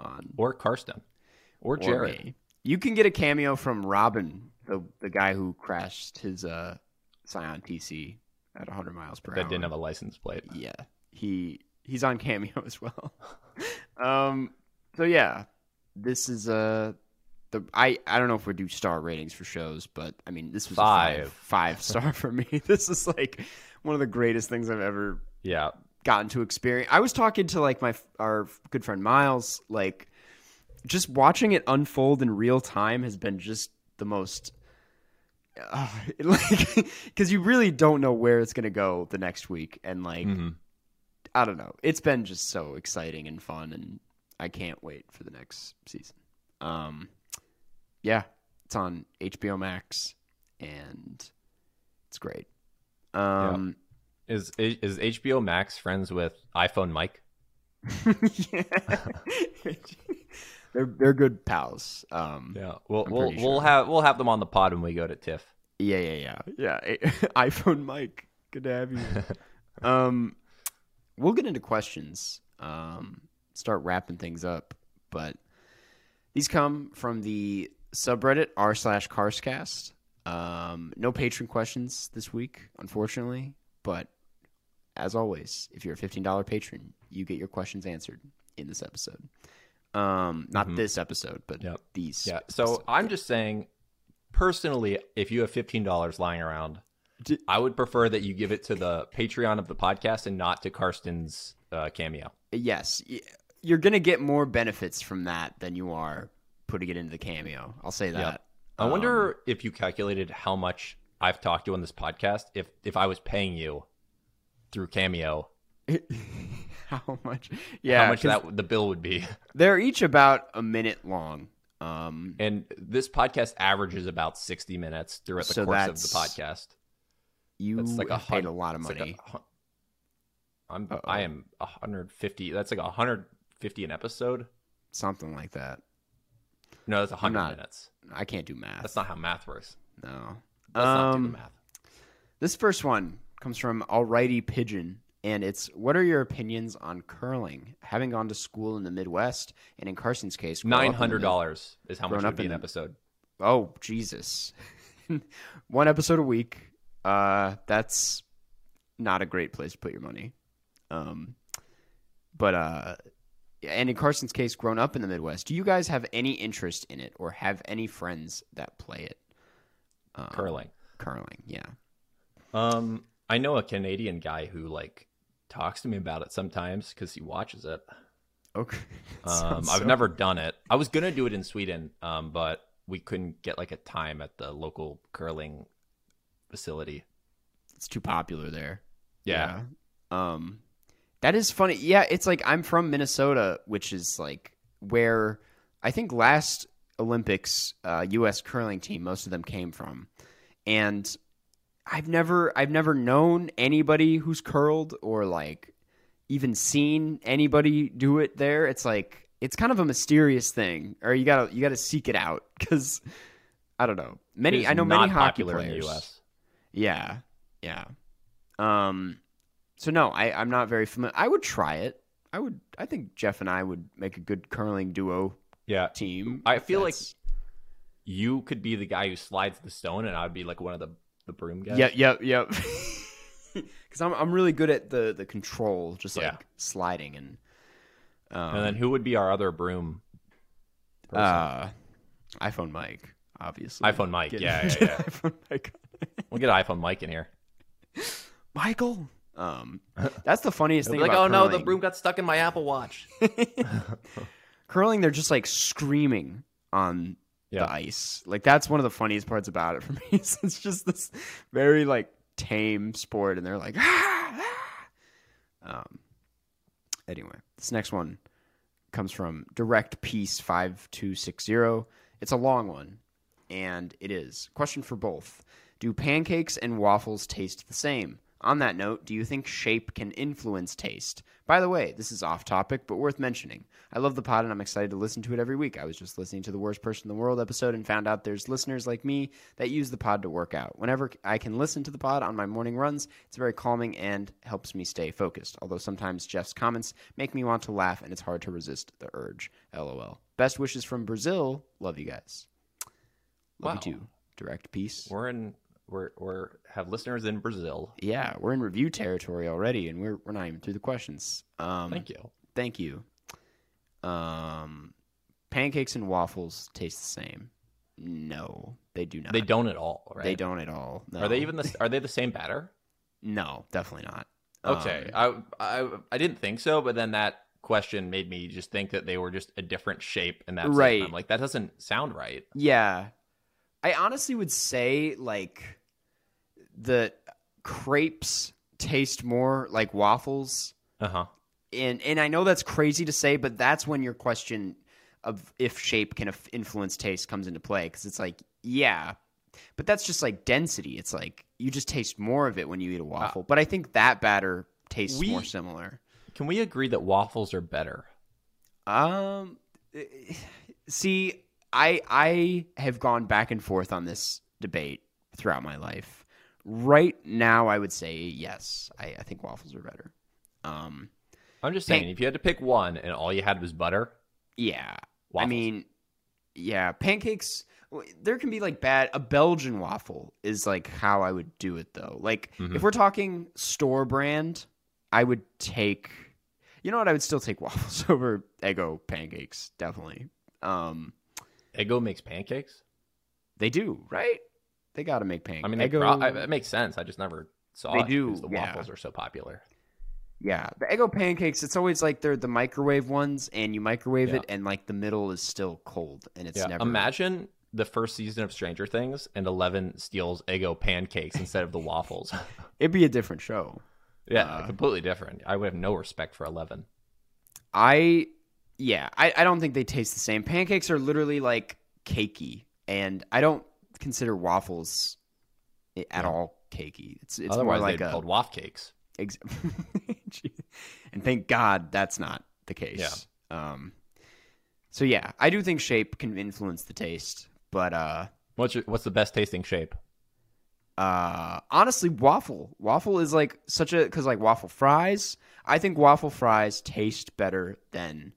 on Or Karsten, or or Jared. me. You can get a cameo from Robin, the the guy who crashed his uh Scion TC at 100 miles per that hour. didn't have a license plate. Yeah, he he's on Cameo <laughs> as well. um, so yeah, this is uh the I I don't know if we do star ratings for shows, but I mean this was Five. a five, five <laughs> star for me. <laughs> This is like one of the greatest things I've ever Yeah, gotten to experience. I was talking to like my our good friend Miles, like just watching it unfold in real time has been just the most uh, <laughs> like because you really don't know where it's gonna go the next week, and like Mhm. I don't know, it's been just so exciting and fun, and I can't wait for the next season. Um, yeah, it's on HBO Max, and it's great. Um. is is HBO Max friends with iPhone Mike? yeah. <laughs> they're they're good pals. Um, Yeah, we'll we'll pretty we'll have we'll have them on the pod when we go to TIFF. yeah, yeah, yeah, yeah. <laughs> iPhone Mike, good to have you. <laughs> um, we'll get into questions. Um, start wrapping things up, but these come from the subreddit r slash Carscast. Um, no patron questions this week, unfortunately, but as always, if you're a fifteen dollar patron, you get your questions answered in this episode. Um, not Mhm. this episode, but Yep. these. Yeah. So I'm just saying, personally, if you have fifteen dollars lying around, D- I would prefer that you give it to the Patreon of the podcast and not to Karsten's uh, cameo. Yes, you're gonna get more benefits from that than you are putting it into the cameo. I'll say that. I Um, wonder if you calculated how much I've talked to you on this podcast. If if I was paying you through Cameo, <laughs> how much. Yeah, how much that the bill would be. <laughs> they're each about a minute long. Um, And this podcast averages about sixty minutes throughout the So course of the podcast. you That's like a paid a lot of it's like money. I'm Uh-oh. I am 150. That's like 150 an episode. Something like that. No, that's 100 not- minutes. I can't do math. That's not how math works. no. Let's not do Um, the math. This first one comes from Alrighty Pigeon, and it's what are your opinions on curling? Having gone to school in the Midwest, and in Karsten's case, grow up in Nine hundred dollars is how much grown it up would be an episode. Oh Jesus! <laughs> one episode a week. Uh, that's not a great place to put your money. Um, but uh, and in Karsten's case, grown up in the Midwest, do you guys have any interest in it, or have any friends that play it? Um, Curling. curling, yeah. Um, I know a Canadian guy who like talks to me about it sometimes because he watches it. Okay. <laughs> Um, I've so- never done it. I was gonna do it in Sweden, um, but we couldn't get like a time at the local curling facility. It's too popular there. Yeah. Yeah. Um, that is funny. Yeah, it's like I'm from Minnesota, which is like where I think last Olympics, uh, U.S. curling team, most of them came from, and I've never, I've never known anybody who's curled or like even seen anybody do it there. It's like it's kind of a mysterious thing, or you gotta, you gotta seek it out because I don't know. Many, I know many hockey players. in the U.S. Yeah, yeah. Um, so no, I I'm not very familiar. I would try it. I would. I think Jeff and I would make a good curling duo Yeah, team. I feel like- you could be the guy who slides the stone, and I'd be like one of the the broom guys. Yep, yep, yep. <laughs> Because I'm I'm really good at the the control, just like Yeah. sliding and. Um, And then who would be our other broom? person? uh, iPhone mic, obviously. iPhone mic, Get- yeah, <laughs> yeah, yeah. iPhone mic. we'll get an iPhone mic in here. Michael. Um, <laughs> that's the funniest thing. like, oh no, the broom got stuck in my Apple Watch. <laughs> <laughs> curling they're just like screaming on Yeah. the ice like that's one of the funniest parts about it for me it's just this very like tame sport and they're like ah, ah. um anyway this next one comes from direct Piece 5260 it's a long one and it is question for both do pancakes and waffles taste the same on that note, do you think shape can influence taste? By the way, this is off topic, but worth mentioning. I love the pod and I'm excited to listen to it every week. I was just listening to the Worst Person in the World episode and found out there's listeners like me that use the pod to work out. Whenever I can listen to the pod on my morning runs, it's very calming and helps me stay focused. Although sometimes Jeff's comments make me want to laugh and it's hard to resist the urge. LOL. Best wishes from Brazil. Love you guys. Love Wow. you too. Direct peace. We're in we're we're have listeners in Brazil. Yeah, we're in review territory already, and we're we're not even through the questions. Um, Thank you. Thank you. Um, pancakes and waffles taste the same. No, they do not. They don't at all, right? They don't at all. No. Are they even the are they the same batter? <laughs> No, definitely not. Okay, Um, I, I I didn't think so, but then that question made me just think that they were just a different shape, and that's it. Right. I'm like, that doesn't sound right. yeah, I honestly would say like the crepes taste more like waffles. Uh huh. and and I know that's crazy to say, but that's when your question of if shape can influence taste comes into play because it's like yeah, but that's just like density. It's like you just taste more of it when you eat a waffle. but I think that batter tastes we- more similar. Can we agree that waffles are better? Um, see, I I have gone back and forth on this debate throughout my life. Right now, I would say yes. I, I think waffles are better. Um, I'm just Pan- saying, if you had to pick one and all you had was butter, Yeah. I mean, yeah, pancakes. There can be like bad. A Belgian waffle is like how I would do it though. Like Mhm. if we're talking store brand, I would take. You know what? I would still take waffles <laughs> over Eggo pancakes. Definitely. Um, Eggo makes pancakes. they do right. They got to make pancakes. I mean, Eggo, pro- I, it makes sense. I just never saw They it do, because the yeah. waffles are so popular. yeah, the Eggo pancakes. It's always like they're the microwave ones, and you microwave Yeah. it, and like the middle is still cold, and it's yeah. never. Imagine the first season of Stranger Things and Eleven steals Eggo pancakes instead of the waffles. <laughs> It'd be a different show. yeah, Uh, completely different. I would have no respect for Eleven. I yeah, I, I don't think they taste the same. Pancakes are literally like cakey, and I don't consider waffles at Yeah. all cakey. It's it's Otherwise, more like a called waff cakes. ex- <laughs> and thank God that's not the case. Yeah. Um, so yeah, I do think shape can influence the taste, But uh, What's your, what's the best tasting shape? uh, honestly, waffle. Waffle is like such a because like waffle fries. I think waffle fries taste better than.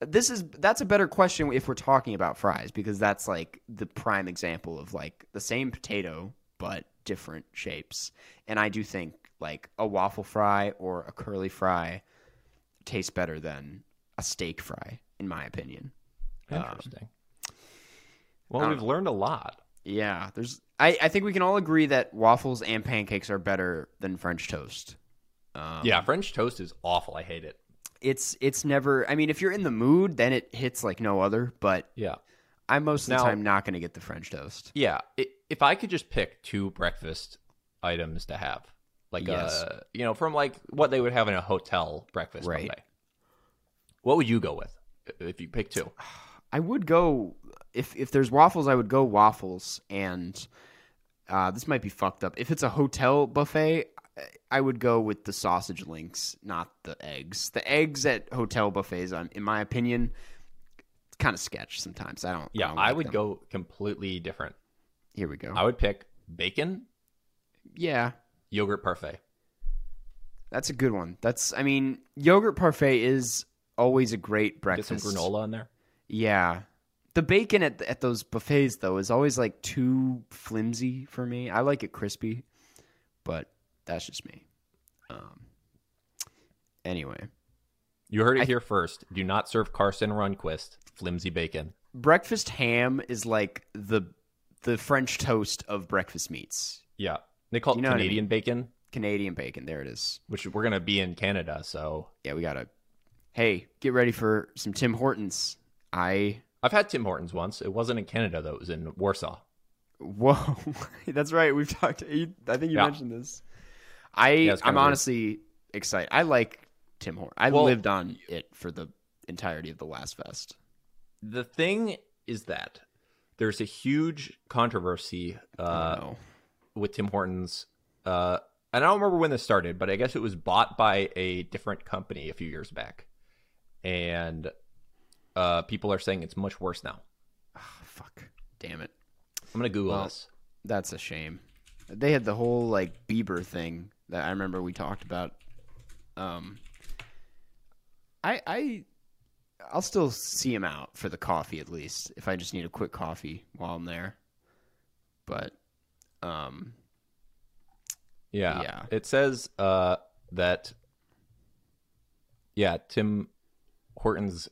This is that's a better question if we're talking about fries because that's like the prime example of like the same potato but different shapes. And I do think like a waffle fry or a curly fry tastes better than a steak fry, in my opinion. Interesting. well, um, we've learned a lot. Yeah, there's. I, I think we can all agree that waffles and pancakes are better than French toast. Um, yeah, French toast is awful. I hate it. It's it's never. I mean, if you're in the mood, then it hits like no other. But Yeah. I'm most of the Now- time not going to get the French toast. Yeah, i if I could just pick two breakfast items to have, like Yes. uh, you know, from like what they would have in a hotel breakfast Right. buffet, what would you go with if you pick two? I would go if if there's waffles, I would go waffles, and uh, this might be fucked up. If it's a hotel buffet, I would go with the sausage links, not the eggs. The eggs at hotel buffets, um, in my opinion, it's kind of sketch sometimes. I don't. Yeah, don't I would them. go completely different. Here we go. I would pick bacon yeah, yogurt parfait. that's a good one. That's. I mean, yogurt parfait is always a great Get breakfast. some granola in there. Yeah. The bacon at at those buffets though is always like too flimsy for me. I like it crispy, but that's just me. Um. Anyway, You heard it I- here first. Do not serve Karsten Runquist flimsy bacon. breakfast ham is like the the French toast of breakfast meats. Yeah, they call Do it you know what I Canadian bacon, Canadian bacon. There it is. which we're gonna be in Canada. So Yeah, we gotta. Hey, get ready for some Tim Hortons. I I've had Tim Hortons once. It wasn't in Canada though. It was in Warsaw. Whoa, <laughs> that's right. We've talked. I think you Yeah. mentioned this. I it's kinda I'm weird. honestly excited. I like Tim Hortons. I Well- lived on it for the entirety of the last fest. The thing is that there's a huge controversy uh, oh, no. with Tim Hortons. Uh, and I don't remember when this started, but I guess it was bought by a different company a few years back, and uh, people are saying it's much worse now. Ah, fuck. Damn it. I'm gonna Google Well, this. That's a shame. They had the whole like Bieber thing that I remember we talked about. Um, I I I'll still see him out for the coffee at least if I just need a quick coffee while I'm there. But um, Yeah. Yeah. It says uh, that, yeah, Tim Hortons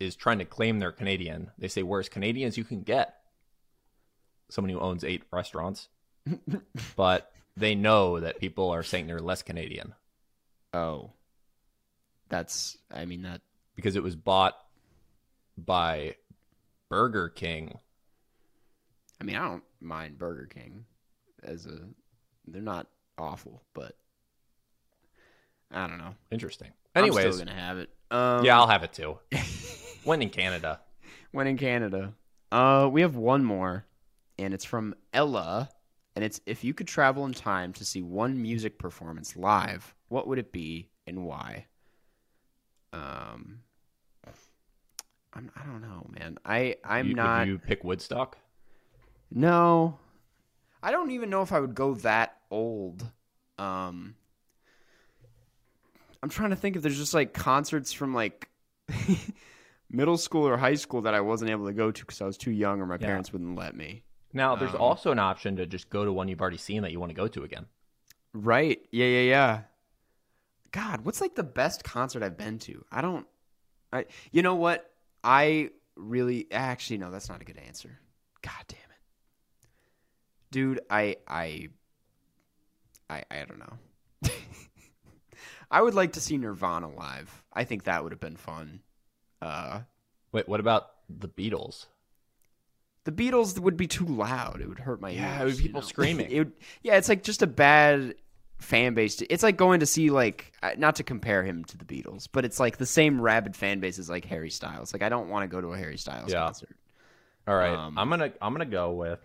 is trying to claim they're Canadian. They say, we're as Canadian as you can get. Someone who owns eight restaurants. <laughs> but they know that people are saying they're less Canadian oh, that's I mean that because it was bought by Burger King. I mean I don't mind Burger King as a they're not awful, but I don't know. Interesting. I'm Anyways, still gonna have it. Um, yeah, I'll have it too. <laughs> when in Canada. when in Canada. Uh, we have one more, and it's from Ella, and it's if you could travel in time to see one music performance live, what would it be and why? Um, I'm, I don't know, man. I I'm You- not. Would you pick Woodstock? No, I don't even know if I would go that old. Um, I'm trying to think if there's just like concerts from like <laughs> middle school or high school that I wasn't able to go to because I was too young or my Yeah. parents wouldn't let me. Now, there's Um, also an option to just go to one you've already seen that you want to go to again. Right? Yeah, yeah, yeah. God, what's like the best concert I've been to? I don't. I. You know what? I really actually no. That's not a good answer. God damn it, dude. I I. I I don't know. <laughs> I would like to see Nirvana live. I think that would have been fun. Uh, Wait, what about the Beatles? The Beatles would be too loud. It would hurt my Yeah, ears. it would be you people know? <laughs> screaming. it would, yeah, it's like just a bad fan base. It's like going to see like uh, not to compare him to the Beatles, but it's like the same rabid fan base as like Harry Styles. Like I don't want to go to a Harry Styles Yeah. concert. All right, Um, I'm gonna I'm gonna go with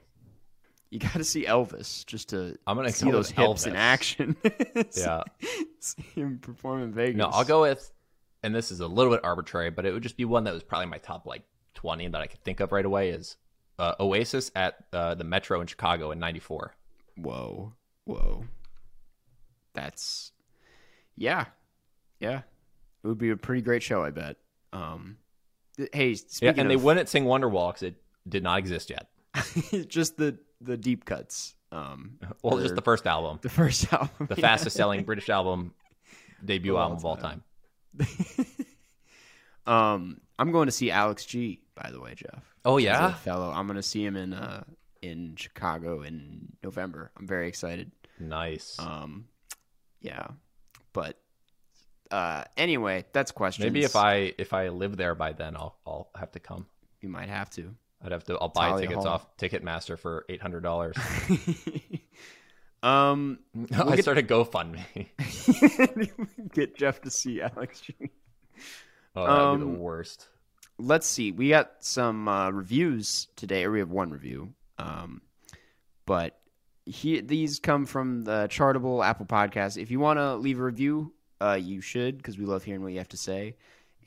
You got to see Elvis just to I'm gonna see those hips in action. <laughs> yeah. see him perform in Vegas. No, I'll go with, and this is a little bit arbitrary, but it would just be one that was probably my top like 20 that I could think of right away. Is uh, Oasis at uh, the Metro in Chicago in '94. Whoa, whoa. That's yeah, yeah. It would be a pretty great show, I bet. Um, th- hey, speaking Yeah, and they of, wouldn't sing Wonderwall because it did not exist yet. <laughs> just the the deep cuts. Um, <laughs> Well, just the first album, the first album, the yeah. fastest selling <laughs> British album, debut album of all time. time. um, I'm going to see Alex G. By the way, Jeff. Oh yeah, fellow. I'm going to see him in uh in Chicago in November. I'm very excited. nice. Um, yeah, but uh, anyway, that's questions. Maybe if I if I live there by then, I'll I'll have to come. you might have to. I'd have to. I'll buy Thalia tickets Hall. off Ticketmaster for eight hundred dollars. <laughs> <laughs> um, I get- started GoFundMe. <laughs> get Jeff to see Alex G. Oh, that'd be Um, the worst. Let's see. We got some uh, reviews today, or we have one review. Um, but he, these come from the Chartable Apple Podcast. If you want to leave a review, uh, you should because we love hearing what you have to say,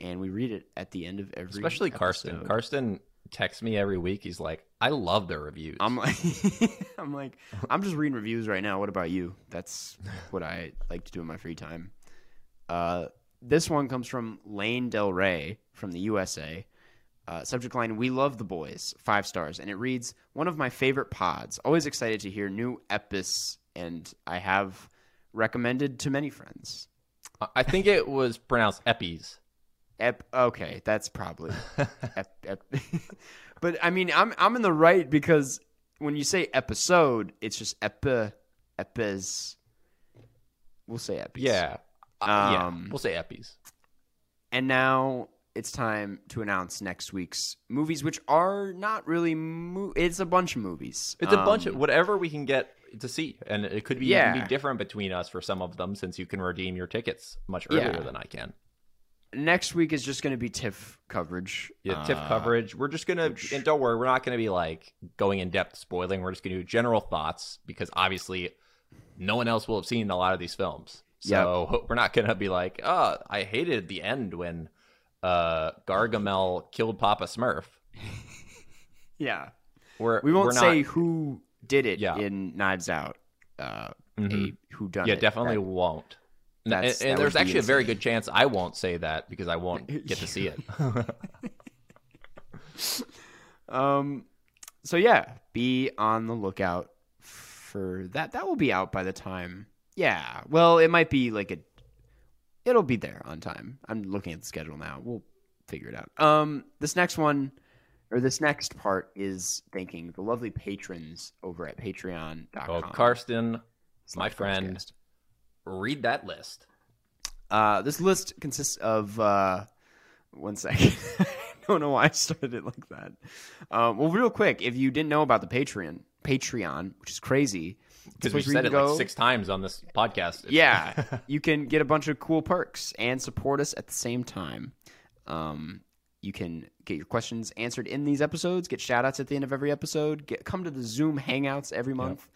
and we read it at the end of every. Especially Karsten. episode. Karsten texts me every week. He's like, "I love the reviews." I'm like, <laughs> I'm like, I'm just reading reviews right now. What about you? That's what I like to do in my free time. Uh, this one comes from Lane Del Rey from the USA. Uh, subject line: We love the boys. Five stars, and it reads: One of my favorite pods. Always excited to hear new epis, and I have recommended to many friends. I- think it was pronounced Eppies. Ep. Okay, that's probably. <laughs> ep, ep. <laughs> but I mean, I'm I'm in the right because when you say episode, it's just epi, epis. We'll say epis. Yeah. Uh, yeah. Um, We'll say Eppies. And now it's time to announce next week's movies, which are not really. Mo- it's a bunch of movies. It's a bunch Um, of whatever we can get to see, and it could be Yeah. be different between us for some of them, since you can redeem your tickets much earlier Yeah. than I can. Next week is just going to be TIFF coverage. Yeah, TIFF Uh, coverage. We're just gonna, which- and don't worry, we're not gonna be like going in depth spoiling. We're just gonna do general thoughts because obviously, no one else will have seen a lot of these films. So <laughs> we're not gonna be like, oh, I hated the end when uh Gargamel killed Papa Smurf. <laughs> Yeah. We're We won't we're not- say who did it Yeah. in Knives Out. Uh, Mhm. who done Yeah, it. definitely That- won't. And, That's- and that there's actually a very good chance I won't say that because I won't <laughs> get to see it. Um, so yeah, be on the lookout for that. That will be out by the time. Yeah, well, it might be like a. It'll be there on time. I'm looking at the schedule now. We'll figure it out. Um, this next one, or this next part, is thanking the lovely patrons over at Patreon.com. oh, Karsten, my friend, podcast. read that list. Uh, this list consists of uh, one second. I <laughs> don't know why I started it like that. Um, well, real quick, if you didn't know about the Patreon, Patreon, which is crazy, Because we said it can like six times on this podcast. It's- Yeah, <laughs> you can get a bunch of cool perks and support us at the same time. Um, you can get your questions answered in these episodes, get shout outs at the end of every episode, get come to the Zoom hangouts every month.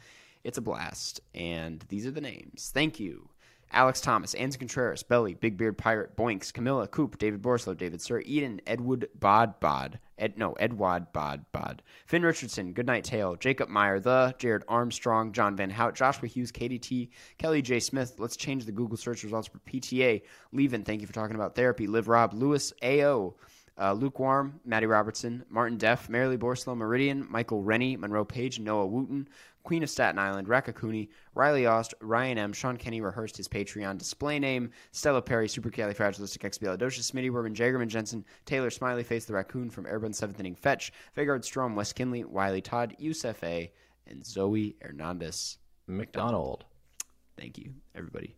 It's a blast. And these are the names. Thank you. Alex Thomas, Anson Contreras, Belly, Big Beard Pirate, Boinks, Camilla, Coop, David Borslow, David Sir, Eden, Edward Bod Bod, Ed no, Edward Bod Bod, Finn Richardson, Goodnight Tail, Jacob Meyer, The, Jared Armstrong, John Van Hout, Joshua Hughes, KDT, Kelly J. Smith. Let's change the Google search results for PTA. Levin, thank you for talking about therapy. Liv Rob, Lewis, AO, uh, Lukewarm, Maddie Robertson, Martin Deff, Marilee Borslow, Meridian, Michael Rennie, Monroe Page, Noah Wooten, Queen of Staten Island, Raka Cooney, Riley Ost, Ryan M, Sean Kenny rehearsed his Patreon display name, Stella Perry, Supercalifragilisticexpialidocious, Smitty Werman, Jagerman Jensen, Taylor Smiley Face the Raccoon from Airborne 7th Inning Fetch, Vegard Strom, Wes Kinley, Wiley Todd, Yusef A, and Zoe Hernandez. McDonald. Thank you, everybody.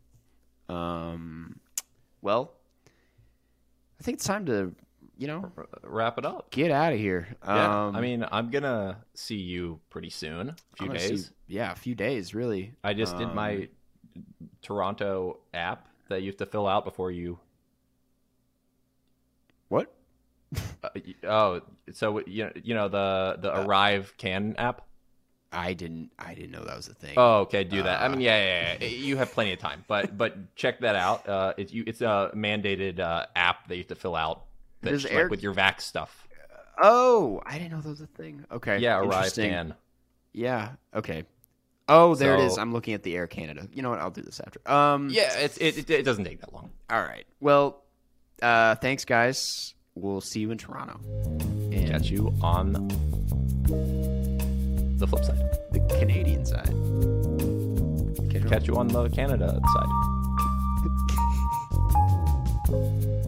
Um, well, I think it's time to, you know, R- wrap it up. get out of here. Yeah, Um, I mean, I'm gonna see you pretty soon. A few days. see- yeah, a few days, really. I just did Um, my Toronto app that you have to fill out before you. What? Uh, oh, so you know, you know the the Uh, ArriveCAN app. I didn't. I didn't know that was a thing. Oh, okay, do that. I Uh, mean, yeah, yeah, yeah, you have plenty of time, but but check that out. Uh, it's you, it's a mandated uh, app that you have to fill out. Does like with your vax stuff. Oh, I didn't know that was a thing. Okay. Yeah, arrive interesting. Dan. Yeah. Okay. Oh, there it is. I'm looking at the Air Canada. You know what? I'll do this after. Um. Yeah, it's, it, it it doesn't take that long. All right. Well, uh, thanks, guys. We'll see you in Toronto. And Catch you on the flip side. the Canadian side. Catch you on- Catch you on the Canada side. <laughs>